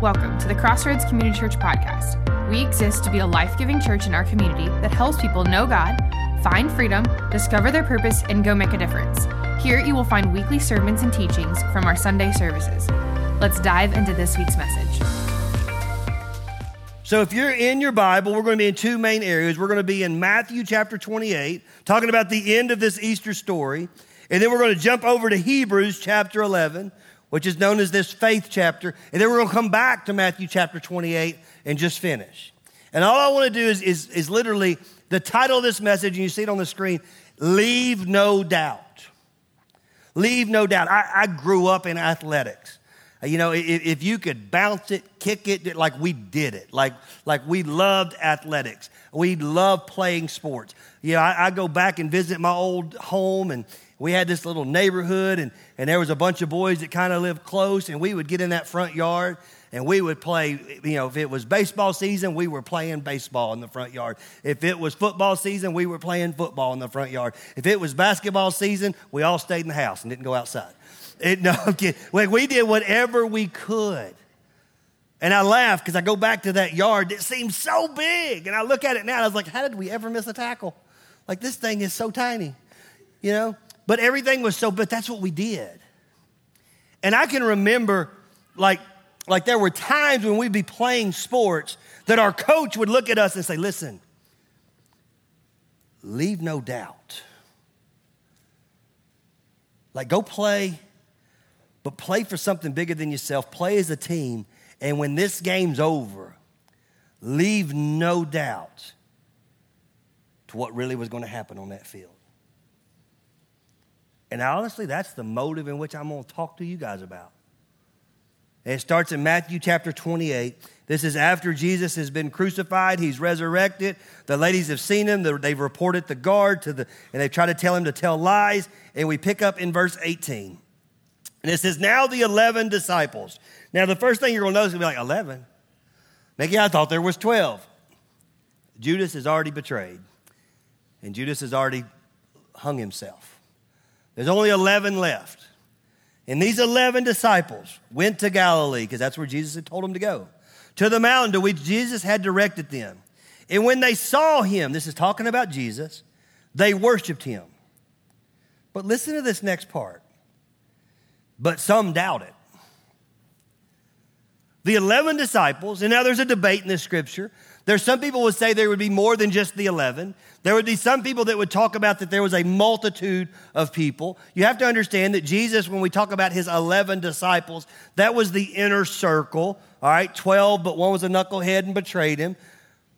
Welcome to the Crossroads Community Church podcast. We exist to be a life giving church in our community that helps people know God, find freedom, discover their purpose, and go make a difference. Here you will find weekly sermons and teachings from our Sunday services. Let's dive into this week's message. So, if you're in your Bible, we're going to be in two main areas. We're going to be in Matthew chapter 28, talking about the end of this Easter story. And then we're going to jump over to Hebrews chapter 11, which is known as this faith chapter. And then we're going to come back to Matthew chapter 28 and just finish. And all I want to do is, is, is literally the title of this message, and you see it on the screen Leave No Doubt. Leave no doubt. I, I grew up in athletics. You know, if, if, you could bounce it, kick it, like we did it, like, like we loved athletics. We loved playing sports. You know, I, I go back and visit my old home, and we had this little neighborhood, and, and there was a bunch of boys that kind of lived close, and we would get in that front yard and we would play, you know, if it was baseball season, we were playing baseball in the front yard. If it was football season, we were playing football in the front yard. If it was basketball season, we all stayed in the house and didn't go outside. It, no, okay. like we did whatever we could. And I laugh because I go back to that yard that seems so big. And I look at it now and I was like, how did we ever miss a tackle? Like this thing is so tiny, you know? But everything was so, but that's what we did. And I can remember, like, like there were times when we'd be playing sports that our coach would look at us and say, listen, leave no doubt. Like, go play, but play for something bigger than yourself. Play as a team. And when this game's over, leave no doubt to what really was going to happen on that field. And honestly, that's the motive in which I'm going to talk to you guys about. And it starts in Matthew chapter 28. This is after Jesus has been crucified. He's resurrected. The ladies have seen him. They've reported the guard to the, and they try to tell him to tell lies. And we pick up in verse 18. And it says, Now the 11 disciples. Now, the first thing you're going to notice is going to be like, 11? Maybe I thought there was 12. Judas is already betrayed. And Judas has already hung himself. There's only 11 left. And these 11 disciples went to Galilee, because that's where Jesus had told them to go, to the mountain to which Jesus had directed them. And when they saw him, this is talking about Jesus, they worshiped him. But listen to this next part. But some doubted. The 11 disciples, and now there's a debate in this scripture. There's some people would say there would be more than just the 11. There would be some people that would talk about that there was a multitude of people. You have to understand that Jesus, when we talk about his 11 disciples, that was the inner circle, all right, 12, but one was a knucklehead and betrayed him.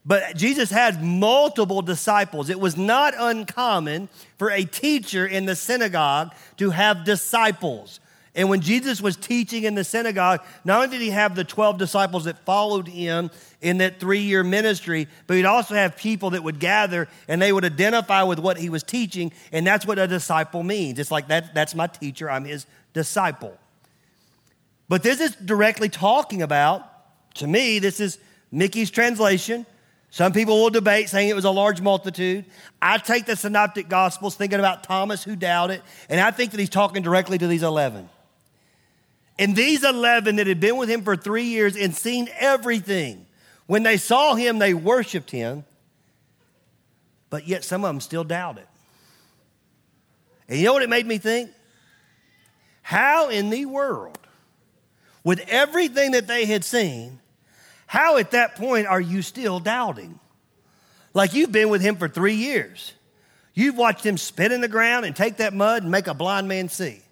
But Jesus had multiple disciples. It was not uncommon for a teacher in the synagogue to have disciples. And when Jesus was teaching in the synagogue, not only did he have the 12 disciples that followed him in that three year ministry, but he'd also have people that would gather and they would identify with what he was teaching. And that's what a disciple means. It's like, that, that's my teacher, I'm his disciple. But this is directly talking about, to me, this is Mickey's translation. Some people will debate saying it was a large multitude. I take the synoptic gospels thinking about Thomas who doubted, and I think that he's talking directly to these 11. And these 11 that had been with him for three years and seen everything, when they saw him, they worshiped him, but yet some of them still doubted. And you know what it made me think? How in the world, with everything that they had seen, how at that point are you still doubting? Like you've been with him for three years. You've watched him spit in the ground and take that mud and make a blind man see.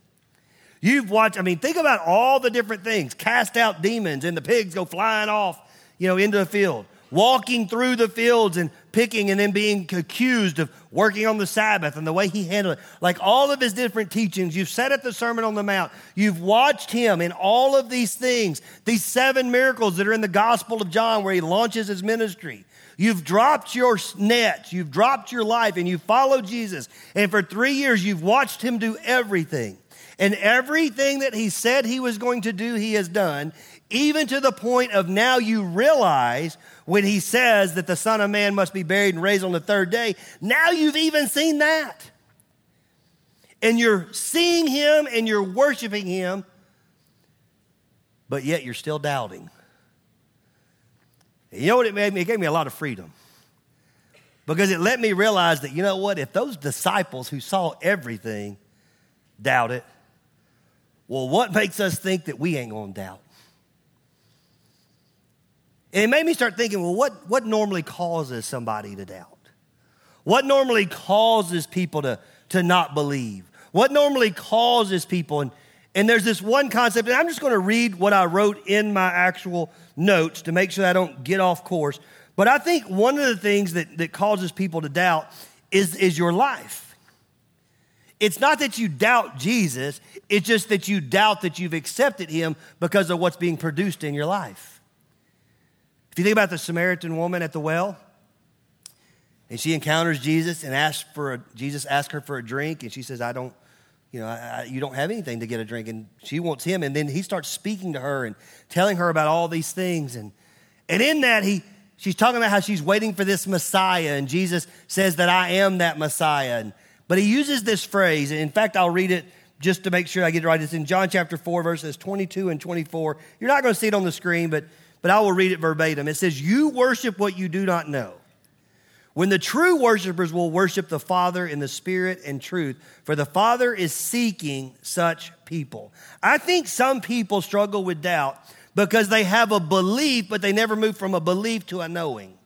You've watched, I mean, think about all the different things cast out demons and the pigs go flying off, you know, into the field. Walking through the fields and picking and then being accused of working on the Sabbath and the way he handled it. Like all of his different teachings, you've sat at the Sermon on the Mount. You've watched him in all of these things, these seven miracles that are in the Gospel of John where he launches his ministry. You've dropped your nets, you've dropped your life, and you follow Jesus. And for three years, you've watched him do everything. And everything that he said he was going to do, he has done, even to the point of now you realize when he says that the Son of Man must be buried and raised on the third day. Now you've even seen that. And you're seeing him and you're worshiping him, but yet you're still doubting. You know what it made me? It gave me a lot of freedom. Because it let me realize that, you know what, if those disciples who saw everything doubt it, well, what makes us think that we ain't gonna doubt? And it made me start thinking, well, what, what normally causes somebody to doubt? What normally causes people to, to not believe? What normally causes people? And, and there's this one concept, and I'm just to read what I wrote in my actual notes to make sure I don't get off course. But I think one of the things that, that causes people to doubt is, is your life. It's not that you doubt Jesus, it's just that you doubt that you've accepted him because of what's being produced in your life. If you think about the Samaritan woman at the well, and she encounters Jesus and asks for a, Jesus asks her for a drink, and she says, "I don't, you know, I, you don't have anything to get a drink." And she wants him, and then he starts speaking to her and telling her about all these things, and and in that he she's talking about how she's waiting for this Messiah, and Jesus says that I am that Messiah, and, but he uses this phrase, and in fact, I'll read it just to make sure I get it right. It's in John chapter four, verses twenty-two and twenty-four. You're not going to see it on the screen, but but I will read it verbatim. It says, "You worship what you do not know." When the true worshipers will worship the Father in the Spirit and truth, for the Father is seeking such people. I think some people struggle with doubt because they have a belief, but they never move from a belief to a knowing.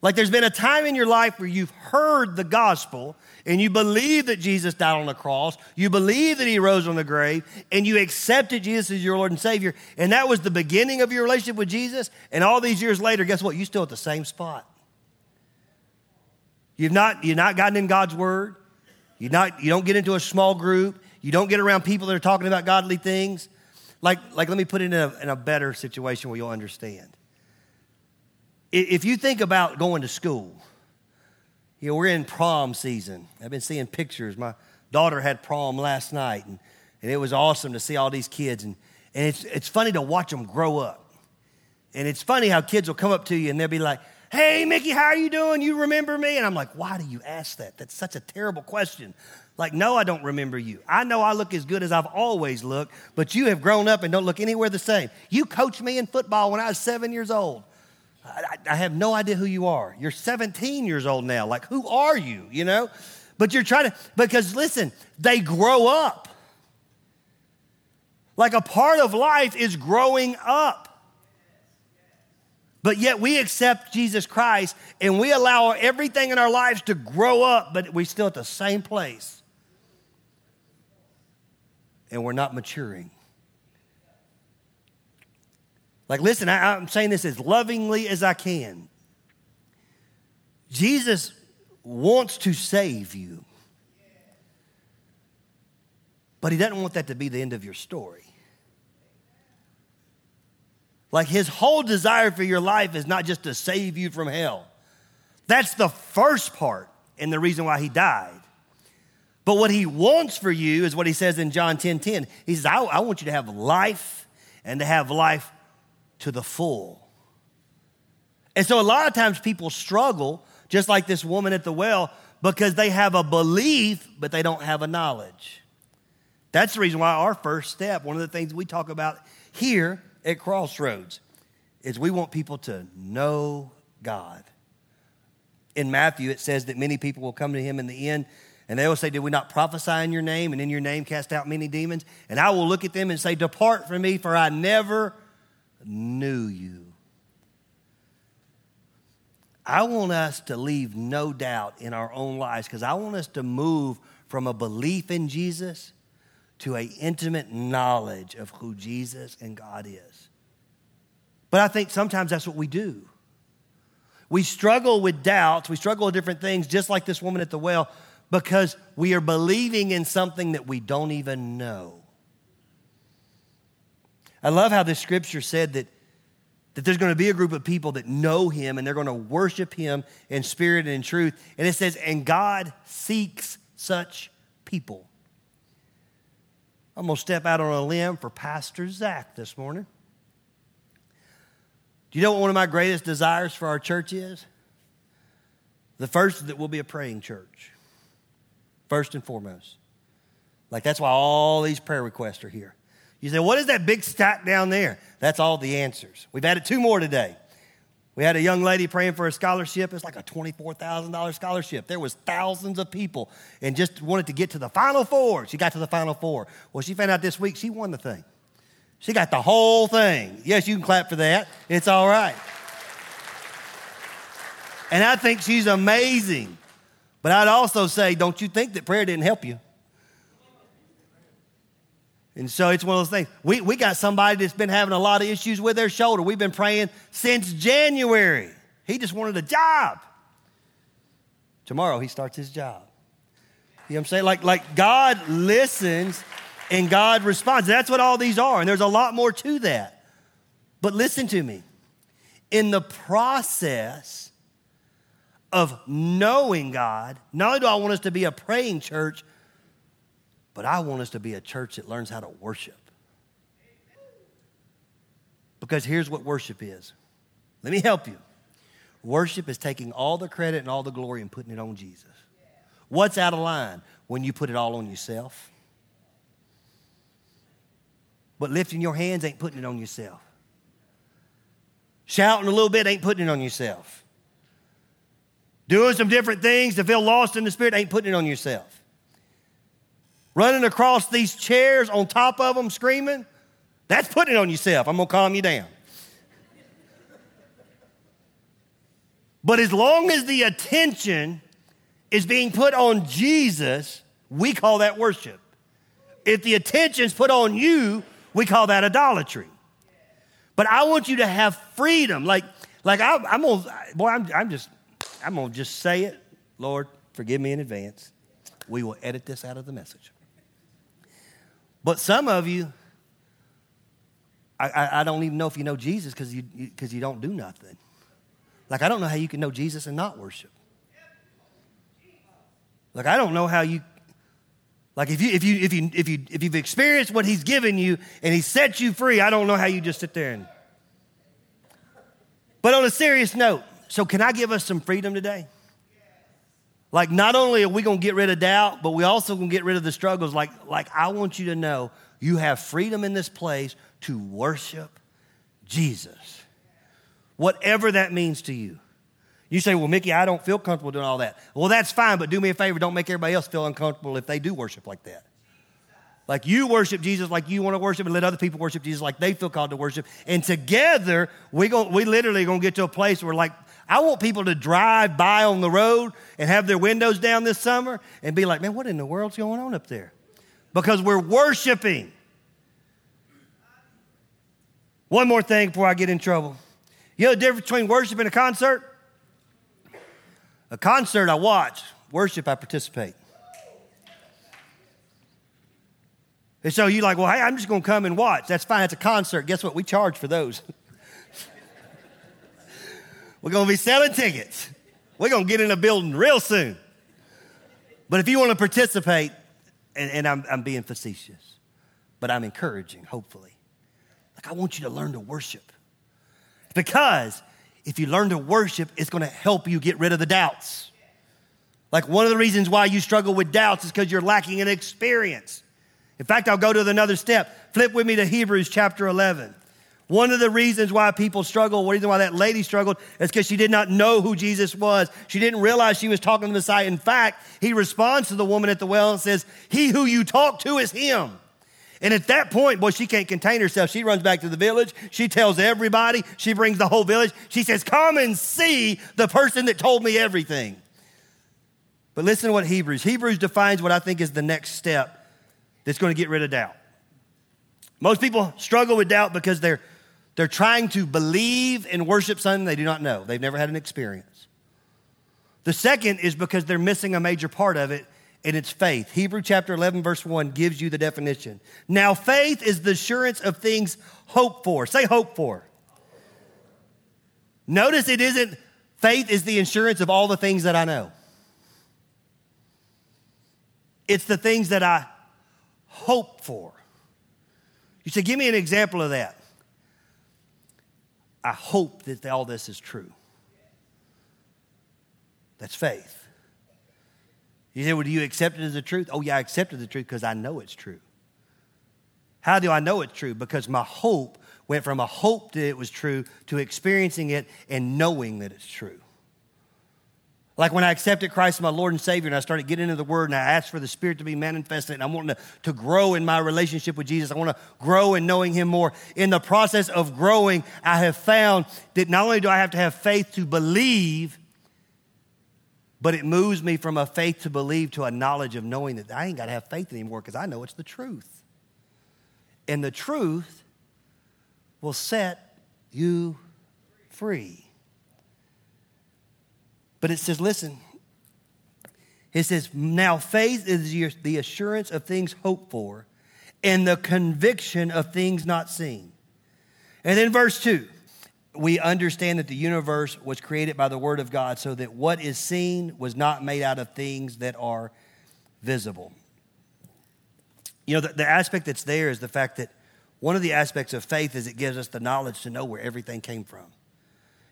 Like there's been a time in your life where you've heard the gospel and you believe that Jesus died on the cross, you believe that he rose on the grave, and you accepted Jesus as your Lord and Savior, and that was the beginning of your relationship with Jesus. And all these years later, guess what? You're still at the same spot. You've not, you've not gotten in God's word. you not, you don't get into a small group. You don't get around people that are talking about godly things. Like, like let me put it in a, in a better situation where you'll understand. If you think about going to school, you know, we're in prom season. I've been seeing pictures. My daughter had prom last night, and, and it was awesome to see all these kids. And, and it's, it's funny to watch them grow up. And it's funny how kids will come up to you and they'll be like, Hey, Mickey, how are you doing? You remember me? And I'm like, Why do you ask that? That's such a terrible question. Like, no, I don't remember you. I know I look as good as I've always looked, but you have grown up and don't look anywhere the same. You coached me in football when I was seven years old. I, I have no idea who you are. You're 17 years old now. Like, who are you? You know? But you're trying to, because listen, they grow up. Like a part of life is growing up. But yet we accept Jesus Christ and we allow everything in our lives to grow up, but we're still at the same place. And we're not maturing. Like, listen, I, am saying this as lovingly as I can. Jesus wants to save you, but he doesn't want that to be the end of your story. Like his whole desire for your life is not just to save you from hell. That's the first part and the reason why he died. But what he wants for you is what he says in John 10 10. He says, I, I want you to have life and to have life to the full. And so a lot of times people struggle, just like this woman at the well, because they have a belief, but they don't have a knowledge. That's the reason why our first step, one of the things we talk about here at Crossroads is we want people to know God. In Matthew, it says that many people will come to him in the end and they will say, Did we not prophesy in your name and in your name cast out many demons? And I will look at them and say, Depart from me, for I never knew you. I want us to leave no doubt in our own lives because I want us to move from a belief in Jesus to an intimate knowledge of who Jesus and God is. But I think sometimes that's what we do. We struggle with doubts, we struggle with different things, just like this woman at the well, because we are believing in something that we don't even know. I love how this scripture said that, that there's going to be a group of people that know him and they're going to worship him in spirit and in truth. And it says, and God seeks such people. I'm going to step out on a limb for Pastor Zach this morning. Do you know what one of my greatest desires for our church is? The first is that we'll be a praying church, first and foremost. Like that's why all these prayer requests are here. You say, what is that big stack down there? That's all the answers. We've added two more today. We had a young lady praying for a scholarship. It's like a $24,000 scholarship. There was thousands of people and just wanted to get to the final four. She got to the final four. Well, she found out this week she won the thing. She got the whole thing. Yes, you can clap for that. It's all right. And I think she's amazing. But I'd also say, don't you think that prayer didn't help you? And so it's one of those things. We, we got somebody that's been having a lot of issues with their shoulder. We've been praying since January. He just wanted a job. Tomorrow he starts his job. You know what I'm saying? Like, like God listens and God responds. That's what all these are. And there's a lot more to that. But listen to me. In the process of knowing God, not only do I want us to be a praying church, but I want us to be a church that learns how to worship. Because here's what worship is. Let me help you. Worship is taking all the credit and all the glory and putting it on Jesus. What's out of line? When you put it all on yourself. But lifting your hands ain't putting it on yourself. Shouting a little bit ain't putting it on yourself. Doing some different things to feel lost in the spirit ain't putting it on yourself running across these chairs on top of them screaming, that's putting it on yourself. I'm going to calm you down. But as long as the attention is being put on Jesus, we call that worship. If the attention's put on you, we call that idolatry. But I want you to have freedom. Like, like I, am gonna, boy, I'm, I'm just, I'm gonna just say it. Lord, forgive me in advance. We will edit this out of the message. But some of you, I, I, I don't even know if you know Jesus because you, you, cause you don't do nothing. Like, I don't know how you can know Jesus and not worship. Like, I don't know how you, like, if, you, if, you, if, you, if, you, if you've experienced what He's given you and He set you free, I don't know how you just sit there and. But on a serious note, so can I give us some freedom today? Like, not only are we going to get rid of doubt, but we also going to get rid of the struggles. Like, like, I want you to know you have freedom in this place to worship Jesus, whatever that means to you. You say, Well, Mickey, I don't feel comfortable doing all that. Well, that's fine, but do me a favor, don't make everybody else feel uncomfortable if they do worship like that. Like you worship Jesus like you want to worship and let other people worship Jesus like they feel called to worship. And together, we, go, we literally going to get to a place where like I want people to drive by on the road and have their windows down this summer and be like, man, what in the world's going on up there? Because we're worshiping. One more thing before I get in trouble. You know the difference between worship and a concert? A concert I watch, worship I participate. And so you're like, well, hey, I'm just going to come and watch. That's fine. It's a concert. Guess what? We charge for those. We're going to be selling tickets. We're going to get in a building real soon. But if you want to participate, and, and I'm, I'm being facetious, but I'm encouraging, hopefully. Like, I want you to learn to worship. Because if you learn to worship, it's going to help you get rid of the doubts. Like, one of the reasons why you struggle with doubts is because you're lacking in experience. In fact, I'll go to another step. Flip with me to Hebrews chapter 11. One of the reasons why people struggle, one reason why that lady struggled, is because she did not know who Jesus was. She didn't realize she was talking to the Messiah. In fact, he responds to the woman at the well and says, He who you talk to is him. And at that point, boy, she can't contain herself. She runs back to the village. She tells everybody. She brings the whole village. She says, Come and see the person that told me everything. But listen to what Hebrews. Hebrews defines what I think is the next step that's going to get rid of doubt. Most people struggle with doubt because they're they're trying to believe and worship something they do not know. They've never had an experience. The second is because they're missing a major part of it, and it's faith. Hebrew chapter 11, verse 1 gives you the definition. Now, faith is the assurance of things hoped for. Say hope for. Notice it isn't faith is the insurance of all the things that I know. It's the things that I hope for. You say, give me an example of that. I hope that all this is true. That's faith. You say, well, do you accept it as the truth? Oh, yeah, I accepted the truth because I know it's true. How do I know it's true? Because my hope went from a hope that it was true to experiencing it and knowing that it's true. Like when I accepted Christ as my Lord and Savior and I started getting into the Word and I asked for the Spirit to be manifested and I wanted to, to grow in my relationship with Jesus. I want to grow in knowing Him more. In the process of growing, I have found that not only do I have to have faith to believe, but it moves me from a faith to believe to a knowledge of knowing that I ain't got to have faith anymore because I know it's the truth. And the truth will set you free. But it says, listen, it says, now faith is the assurance of things hoped for and the conviction of things not seen. And then verse 2 we understand that the universe was created by the Word of God so that what is seen was not made out of things that are visible. You know, the, the aspect that's there is the fact that one of the aspects of faith is it gives us the knowledge to know where everything came from.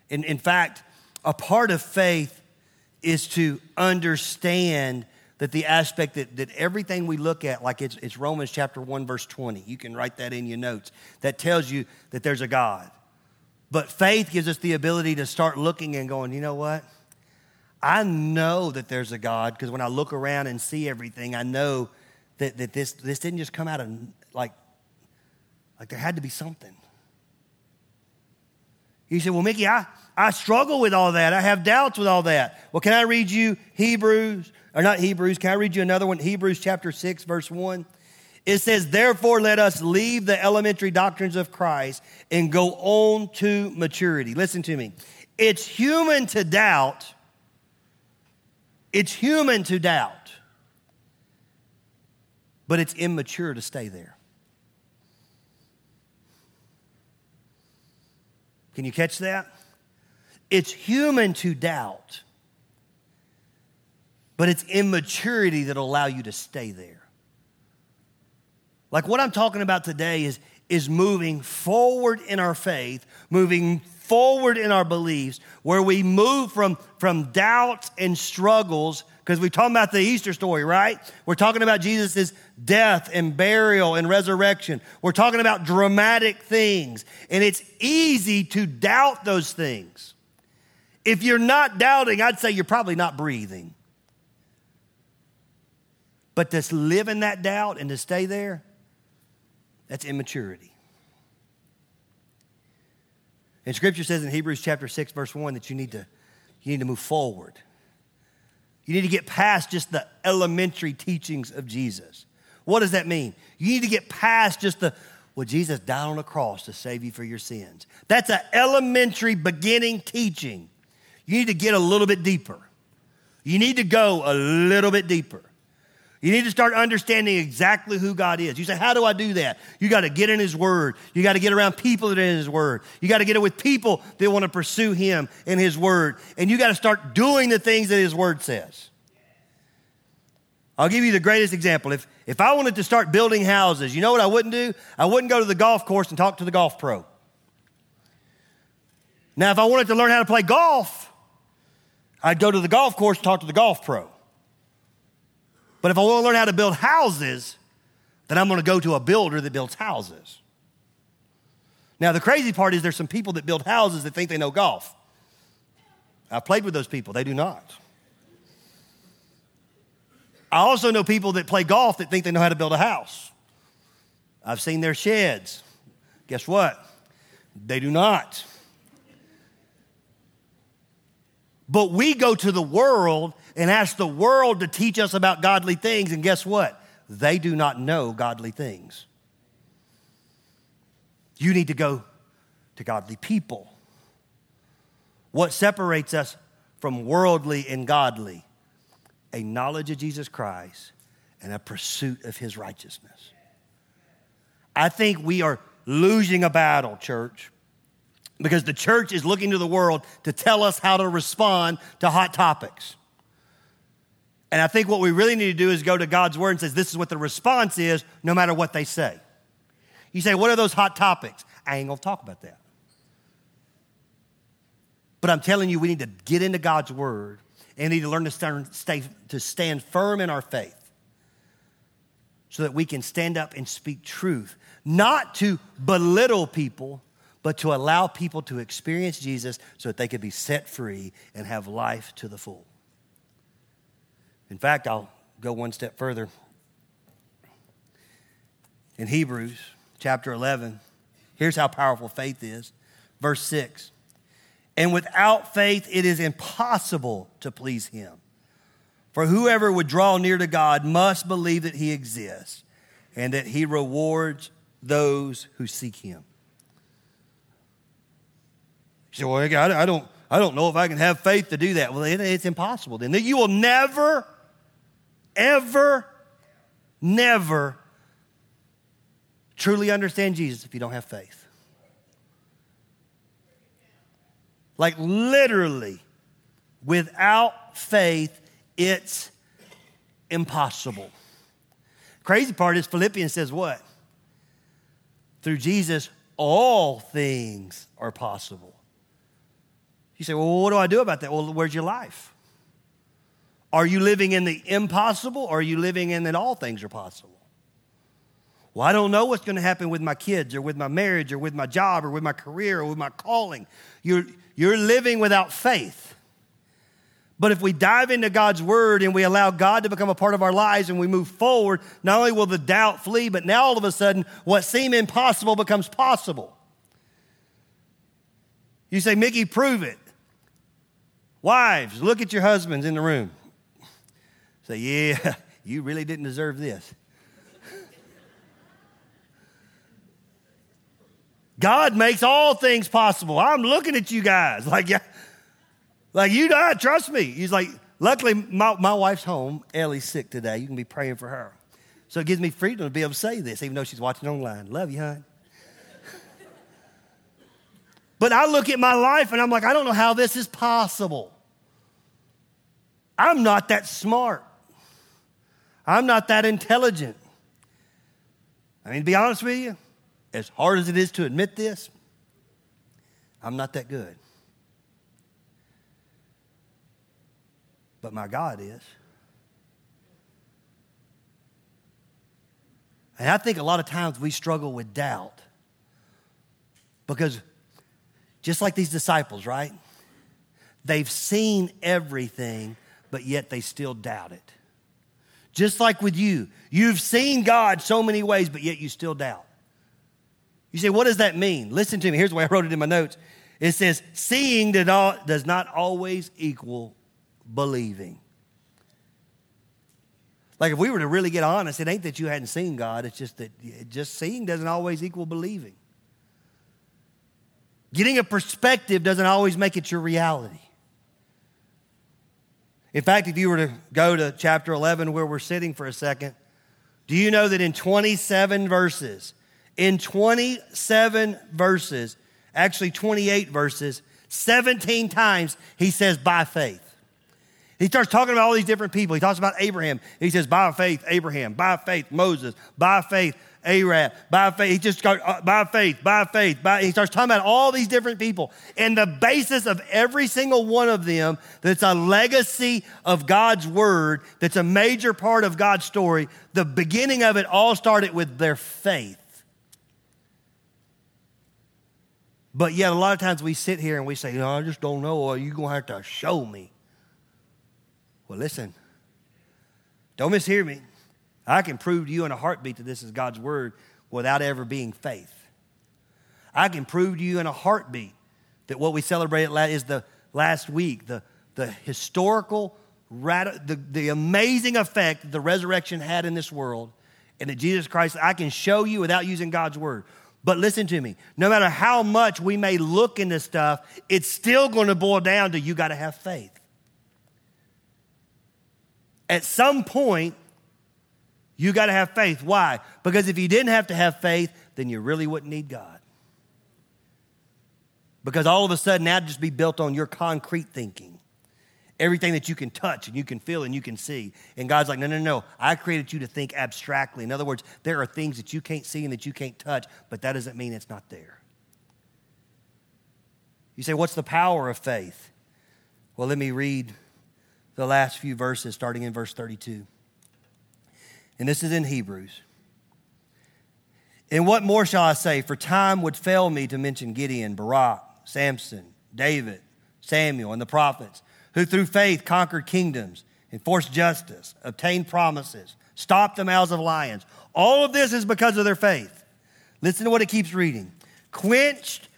In, in fact, a part of faith is to understand that the aspect that, that everything we look at, like it's, it's Romans chapter 1, verse 20, you can write that in your notes, that tells you that there's a God. But faith gives us the ability to start looking and going, you know what? I know that there's a God because when I look around and see everything, I know that, that this, this didn't just come out of like, like there had to be something. You say, well, Mickey, I, I struggle with all that. I have doubts with all that. Well, can I read you Hebrews, or not Hebrews, can I read you another one? Hebrews chapter 6, verse 1. It says, Therefore, let us leave the elementary doctrines of Christ and go on to maturity. Listen to me. It's human to doubt. It's human to doubt. But it's immature to stay there. Can you catch that? It's human to doubt, but it's immaturity that'll allow you to stay there. Like what I'm talking about today is, is moving forward in our faith, moving forward in our beliefs, where we move from, from doubts and struggles, because we're talking about the Easter story, right? We're talking about Jesus' death and burial and resurrection. We're talking about dramatic things, and it's easy to doubt those things. If you're not doubting, I'd say you're probably not breathing. But to live in that doubt and to stay there, that's immaturity. And scripture says in Hebrews chapter 6, verse 1, that you need to, you need to move forward. You need to get past just the elementary teachings of Jesus. What does that mean? You need to get past just the, well, Jesus died on a cross to save you for your sins. That's an elementary beginning teaching. You need to get a little bit deeper. You need to go a little bit deeper. You need to start understanding exactly who God is. You say, How do I do that? You got to get in His Word. You got to get around people that are in His Word. You got to get it with people that want to pursue Him in His Word. And you got to start doing the things that His Word says. I'll give you the greatest example. If, if I wanted to start building houses, you know what I wouldn't do? I wouldn't go to the golf course and talk to the golf pro. Now, if I wanted to learn how to play golf, I'd go to the golf course and talk to the golf pro. But if I want to learn how to build houses, then I'm going to go to a builder that builds houses. Now, the crazy part is there's some people that build houses that think they know golf. I've played with those people, they do not. I also know people that play golf that think they know how to build a house. I've seen their sheds. Guess what? They do not. But we go to the world and ask the world to teach us about godly things, and guess what? They do not know godly things. You need to go to godly people. What separates us from worldly and godly? A knowledge of Jesus Christ and a pursuit of his righteousness. I think we are losing a battle, church, because the church is looking to the world to tell us how to respond to hot topics. And I think what we really need to do is go to God's word and says, this is what the response is, no matter what they say. You say, what are those hot topics? I ain't gonna talk about that. But I'm telling you, we need to get into God's word and need to learn to stand, stay, to stand firm in our faith. so that we can stand up and speak truth, not to belittle people, but to allow people to experience Jesus so that they could be set free and have life to the full. In fact, I'll go one step further. In Hebrews chapter 11, here's how powerful faith is. Verse 6 And without faith, it is impossible to please him. For whoever would draw near to God must believe that he exists and that he rewards those who seek him. You say, well, I don't, I don't know if I can have faith to do that. Well, it's impossible then. You will never, ever, never truly understand Jesus if you don't have faith. Like literally, without faith, it's impossible. Crazy part is Philippians says what? Through Jesus, all things are possible. You say, well, what do I do about that? Well, where's your life? Are you living in the impossible or are you living in that all things are possible? Well, I don't know what's going to happen with my kids or with my marriage or with my job or with my career or with my calling. You're, you're living without faith. But if we dive into God's word and we allow God to become a part of our lives and we move forward, not only will the doubt flee, but now all of a sudden, what seemed impossible becomes possible. You say, Mickey, prove it. Wives, look at your husbands in the room. Say, yeah, you really didn't deserve this. God makes all things possible. I'm looking at you guys like, yeah, like, you not trust me. He's like, luckily, my, my wife's home. Ellie's sick today. You can be praying for her. So it gives me freedom to be able to say this, even though she's watching online. Love you, hon. but I look at my life and I'm like, I don't know how this is possible. I'm not that smart. I'm not that intelligent. I mean, to be honest with you, as hard as it is to admit this, I'm not that good. but my God is. And I think a lot of times we struggle with doubt because just like these disciples, right? They've seen everything, but yet they still doubt it. Just like with you, you've seen God so many ways, but yet you still doubt. You say, what does that mean? Listen to me. Here's the way I wrote it in my notes. It says, seeing does not always equal believing. Like if we were to really get honest, it ain't that you hadn't seen God, it's just that just seeing doesn't always equal believing. Getting a perspective doesn't always make it your reality. In fact, if you were to go to chapter 11 where we're sitting for a second, do you know that in 27 verses, in 27 verses, actually 28 verses, 17 times he says by faith. He starts talking about all these different people. He talks about Abraham. He says, by faith, Abraham. By faith, Moses. By faith, Rahab. By faith, he just got, uh, by faith, by faith. By, he starts talking about all these different people. And the basis of every single one of them that's a legacy of God's word, that's a major part of God's story, the beginning of it all started with their faith. But yet, a lot of times we sit here and we say, no, I just don't know, or you're going to have to show me. Well, listen, don't mishear me. I can prove to you in a heartbeat that this is God's word without ever being faith. I can prove to you in a heartbeat that what we celebrated is the last week, the, the historical, the, the amazing effect that the resurrection had in this world, and that Jesus Christ, I can show you without using God's word. But listen to me, no matter how much we may look into stuff, it's still going to boil down to you got to have faith. At some point, you got to have faith. Why? Because if you didn't have to have faith, then you really wouldn't need God. Because all of a sudden, that'd just be built on your concrete thinking. Everything that you can touch and you can feel and you can see. And God's like, no, no, no. I created you to think abstractly. In other words, there are things that you can't see and that you can't touch, but that doesn't mean it's not there. You say, what's the power of faith? Well, let me read the last few verses, starting in verse 32. And this is in Hebrews. And what more shall I say? For time would fail me to mention Gideon, Barak, Samson, David, Samuel, and the prophets, who through faith conquered kingdoms, enforced justice, obtained promises, stopped the mouths of lions. All of this is because of their faith. Listen to what it keeps reading. Quenched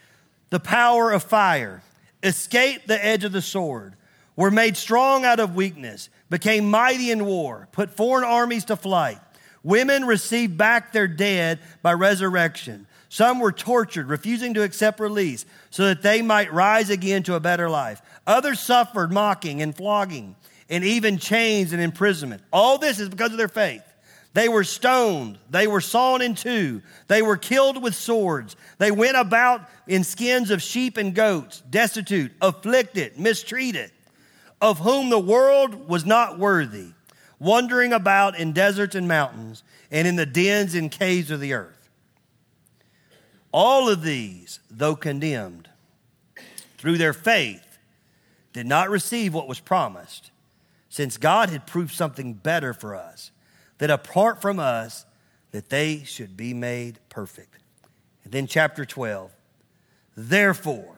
the power of fire, escaped the edge of the sword, were made strong out of weakness, became mighty in war, put foreign armies to flight. Women received back their dead by resurrection. Some were tortured, refusing to accept release so that they might rise again to a better life. Others suffered mocking and flogging and even chains and imprisonment. All this is because of their faith. They were stoned. They were sawn in two. They were killed with swords. They went about in skins of sheep and goats, destitute, afflicted, mistreated, of whom the world was not worthy, wandering about in deserts and mountains and in the dens and caves of the earth. All of these, though condemned through their faith, did not receive what was promised, since God had proved something better for us, that apart from us, that they should be made perfect. And then chapter 12. Therefore,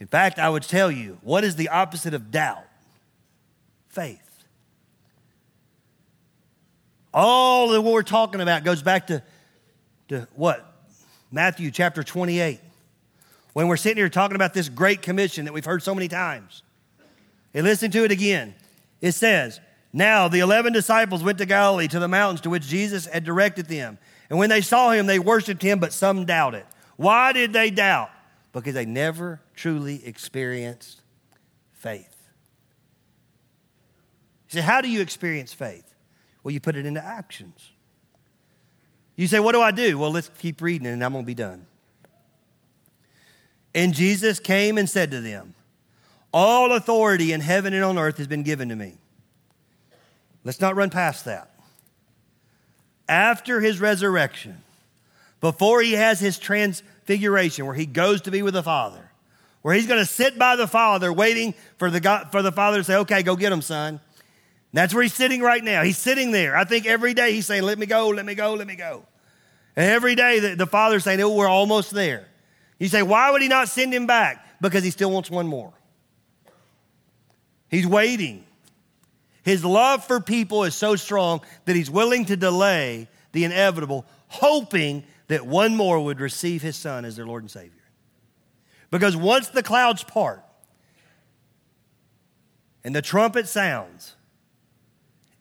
In fact, I would tell you what is the opposite of doubt? Faith. All that we're talking about goes back to, to what? Matthew chapter 28, when we're sitting here talking about this great commission that we've heard so many times. And listen to it again. It says, Now the 11 disciples went to Galilee to the mountains to which Jesus had directed them. And when they saw him, they worshiped him, but some doubted. Why did they doubt? Because they never truly experienced faith. You say, How do you experience faith? Well, you put it into actions. You say, What do I do? Well, let's keep reading and I'm going to be done. And Jesus came and said to them, All authority in heaven and on earth has been given to me. Let's not run past that. After his resurrection, before he has his transfiguration, where he goes to be with the Father, where he's going to sit by the Father waiting for the, God, for the Father to say, Okay, go get him, son. That's where he's sitting right now. He's sitting there. I think every day he's saying, Let me go, let me go, let me go. And every day the, the father's saying, Oh, we're almost there. You say, Why would he not send him back? Because he still wants one more. He's waiting. His love for people is so strong that he's willing to delay the inevitable, hoping that one more would receive his son as their Lord and Savior. Because once the clouds part and the trumpet sounds,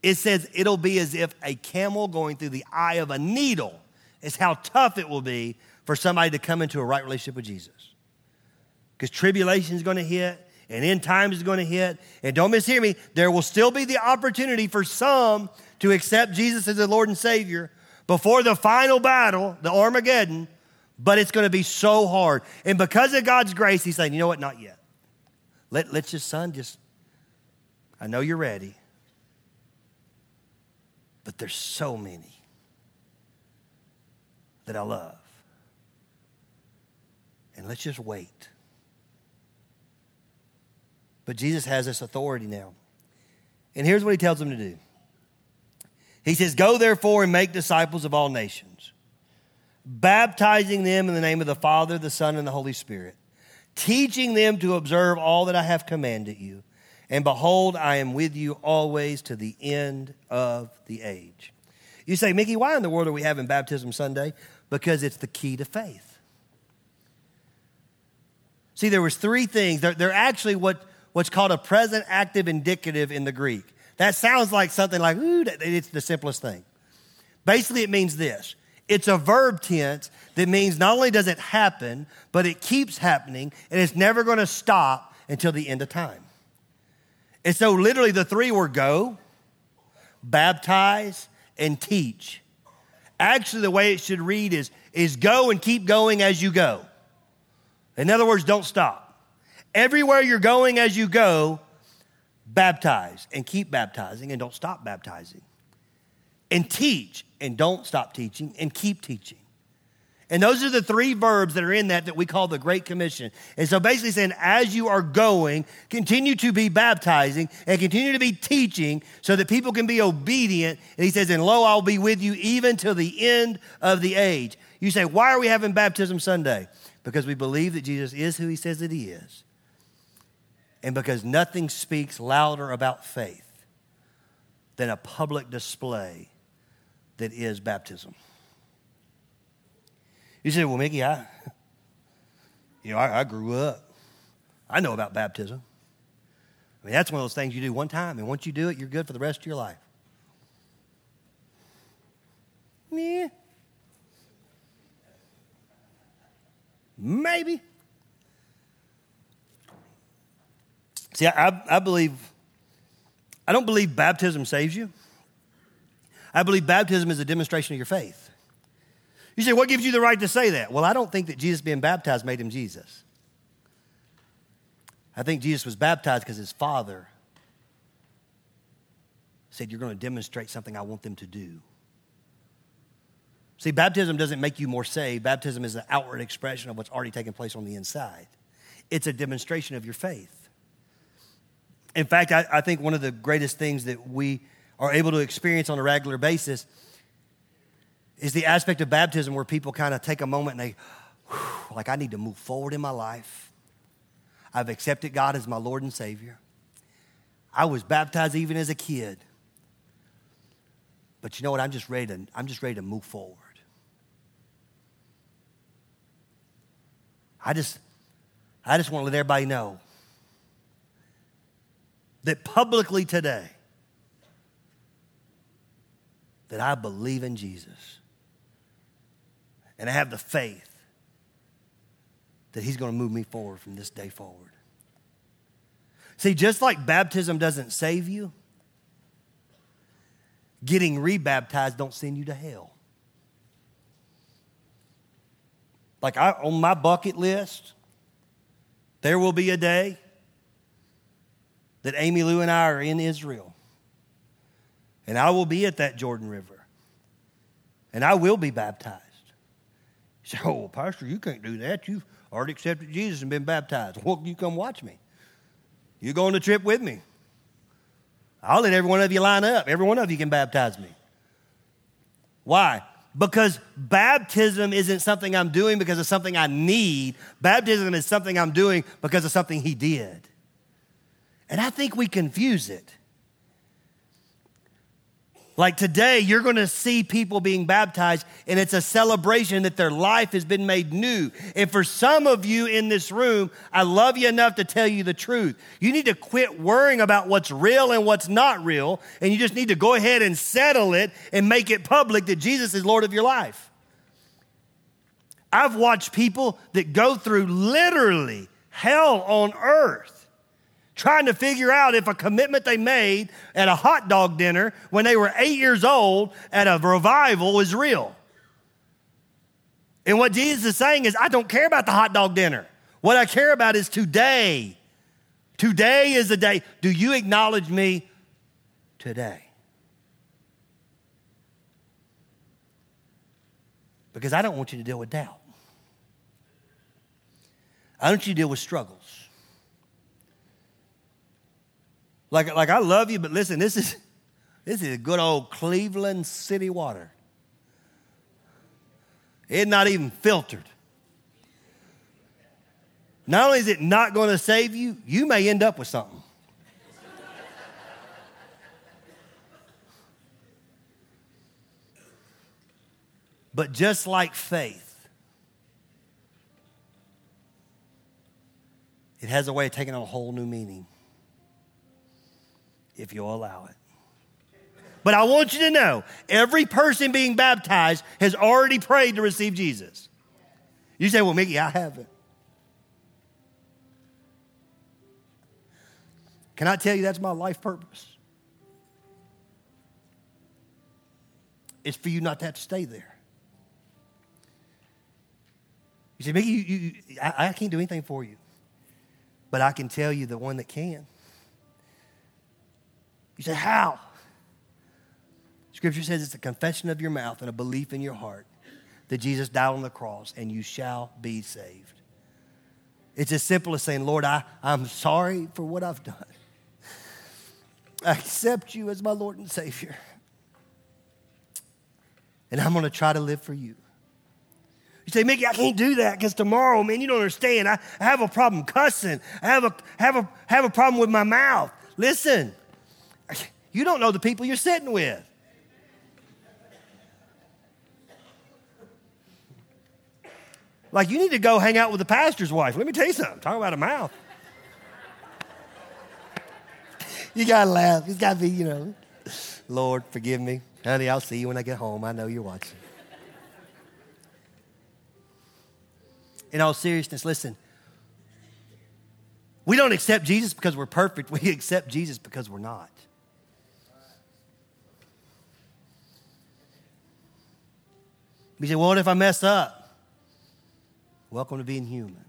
it says it'll be as if a camel going through the eye of a needle, is how tough it will be for somebody to come into a right relationship with Jesus. Because tribulation is going to hit, and end times is going to hit. And don't mishear me, there will still be the opportunity for some to accept Jesus as their Lord and Savior before the final battle, the Armageddon, but it's going to be so hard. And because of God's grace, He's saying, you know what, not yet. Let, let your son just, I know you're ready. But there's so many that I love. And let's just wait. But Jesus has this authority now. And here's what he tells them to do He says, Go therefore and make disciples of all nations, baptizing them in the name of the Father, the Son, and the Holy Spirit, teaching them to observe all that I have commanded you. And behold, I am with you always to the end of the age. You say, Mickey, why in the world are we having Baptism Sunday? Because it's the key to faith. See, there was three things. They're, they're actually what, what's called a present active indicative in the Greek. That sounds like something like, ooh, it's the simplest thing. Basically, it means this. It's a verb tense that means not only does it happen, but it keeps happening, and it's never going to stop until the end of time. And so, literally, the three were go, baptize, and teach. Actually, the way it should read is, is go and keep going as you go. In other words, don't stop. Everywhere you're going as you go, baptize and keep baptizing and don't stop baptizing. And teach and don't stop teaching and keep teaching. And those are the three verbs that are in that that we call the Great Commission. And so basically saying, as you are going, continue to be baptizing and continue to be teaching so that people can be obedient. And he says, and lo, I'll be with you even till the end of the age. You say, why are we having baptism Sunday? Because we believe that Jesus is who he says that he is. And because nothing speaks louder about faith than a public display that is baptism. You say, well, Mickey, I, you know, I, I grew up. I know about baptism. I mean, that's one of those things you do one time, and once you do it, you're good for the rest of your life. Yeah. Maybe. See, I, I believe, I don't believe baptism saves you. I believe baptism is a demonstration of your faith. You say, what gives you the right to say that? Well, I don't think that Jesus being baptized made him Jesus. I think Jesus was baptized because his father said, You're going to demonstrate something I want them to do. See, baptism doesn't make you more saved. Baptism is an outward expression of what's already taken place on the inside, it's a demonstration of your faith. In fact, I, I think one of the greatest things that we are able to experience on a regular basis is the aspect of baptism where people kind of take a moment and they, like, I need to move forward in my life. I've accepted God as my Lord and Savior. I was baptized even as a kid. But you know what? I'm just ready to, I'm just ready to move forward. I just, I just want to let everybody know that publicly today that I believe in Jesus and I have the faith that He's going to move me forward from this day forward. See, just like baptism doesn't save you, getting rebaptized don't send you to hell. Like I, on my bucket list, there will be a day that Amy Lou and I are in Israel. And I will be at that Jordan River. And I will be baptized. You say, oh, Pastor, you can't do that. You've already accepted Jesus and been baptized. Well, you come watch me. You go on the trip with me. I'll let every one of you line up. Every one of you can baptize me. Why? Because baptism isn't something I'm doing because of something I need. Baptism is something I'm doing because of something He did. And I think we confuse it. Like today, you're going to see people being baptized, and it's a celebration that their life has been made new. And for some of you in this room, I love you enough to tell you the truth. You need to quit worrying about what's real and what's not real, and you just need to go ahead and settle it and make it public that Jesus is Lord of your life. I've watched people that go through literally hell on earth trying to figure out if a commitment they made at a hot dog dinner when they were eight years old at a revival is real. And what Jesus is saying is, I don't care about the hot dog dinner. What I care about is today. Today is the day. Do you acknowledge me today? Because I don't want you to deal with doubt. I don't want you to deal with struggles. Like, like I love you, but listen, this is this is good old Cleveland city water. It's not even filtered. Not only is it not going to save you, you may end up with something. but just like faith, it has a way of taking on a whole new meaning if you'll allow it. But I want you to know every person being baptized has already prayed to receive Jesus. You say, Well, Mickey, I haven't. Can I tell you that's my life purpose? It's for you not to have to stay there. You say, Mickey, you, you, I, I can't do anything for you, but I can tell you the one that can. You say, How? Scripture says it's a confession of your mouth and a belief in your heart that Jesus died on the cross and you shall be saved. It's as simple as saying, Lord, I, I'm sorry for what I've done. I accept you as my Lord and Savior. And I'm going to try to live for you. You say, Mickey, I can't do that because tomorrow, man, you don't understand. I, I have a problem cussing. I have a, have, a, have a problem with my mouth. Listen, you don't know the people you're sitting with. Like, you need to go hang out with the pastor's wife. Let me tell you something. Talk about a mouth. you got to laugh. It's got to be, you know, Lord, forgive me. Honey, I'll see you when I get home. I know you're watching. In all seriousness, listen. We don't accept Jesus because we're perfect. We accept Jesus because we're not. We say, well, what if I mess up? Welcome to being human.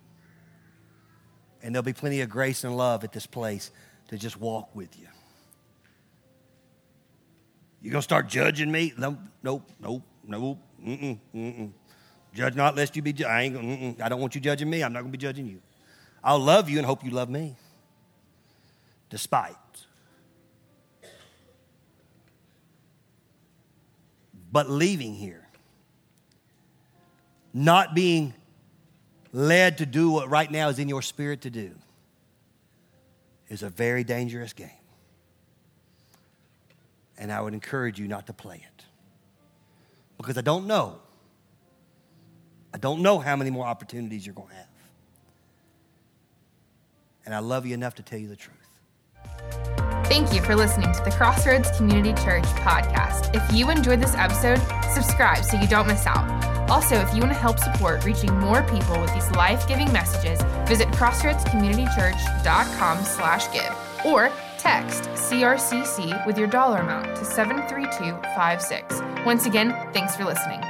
And there'll be plenty of grace and love at this place to just walk with you. You gonna start judging me? No, nope, nope, nope. Mm-mm, mm-mm. Judge not lest you be. Ju- I ain't. I don't want you judging me. I'm not gonna be judging you. I'll love you and hope you love me, despite. But leaving here, not being led to do what right now is in your spirit to do, is a very dangerous game and I would encourage you not to play it. Because I don't know. I don't know how many more opportunities you're going to have. And I love you enough to tell you the truth. Thank you for listening to the Crossroads Community Church podcast. If you enjoyed this episode, subscribe so you don't miss out. Also, if you want to help support reaching more people with these life-giving messages, visit crossroadscommunitychurch.com slash give or Text CRCC with your dollar amount to 73256. Once again, thanks for listening.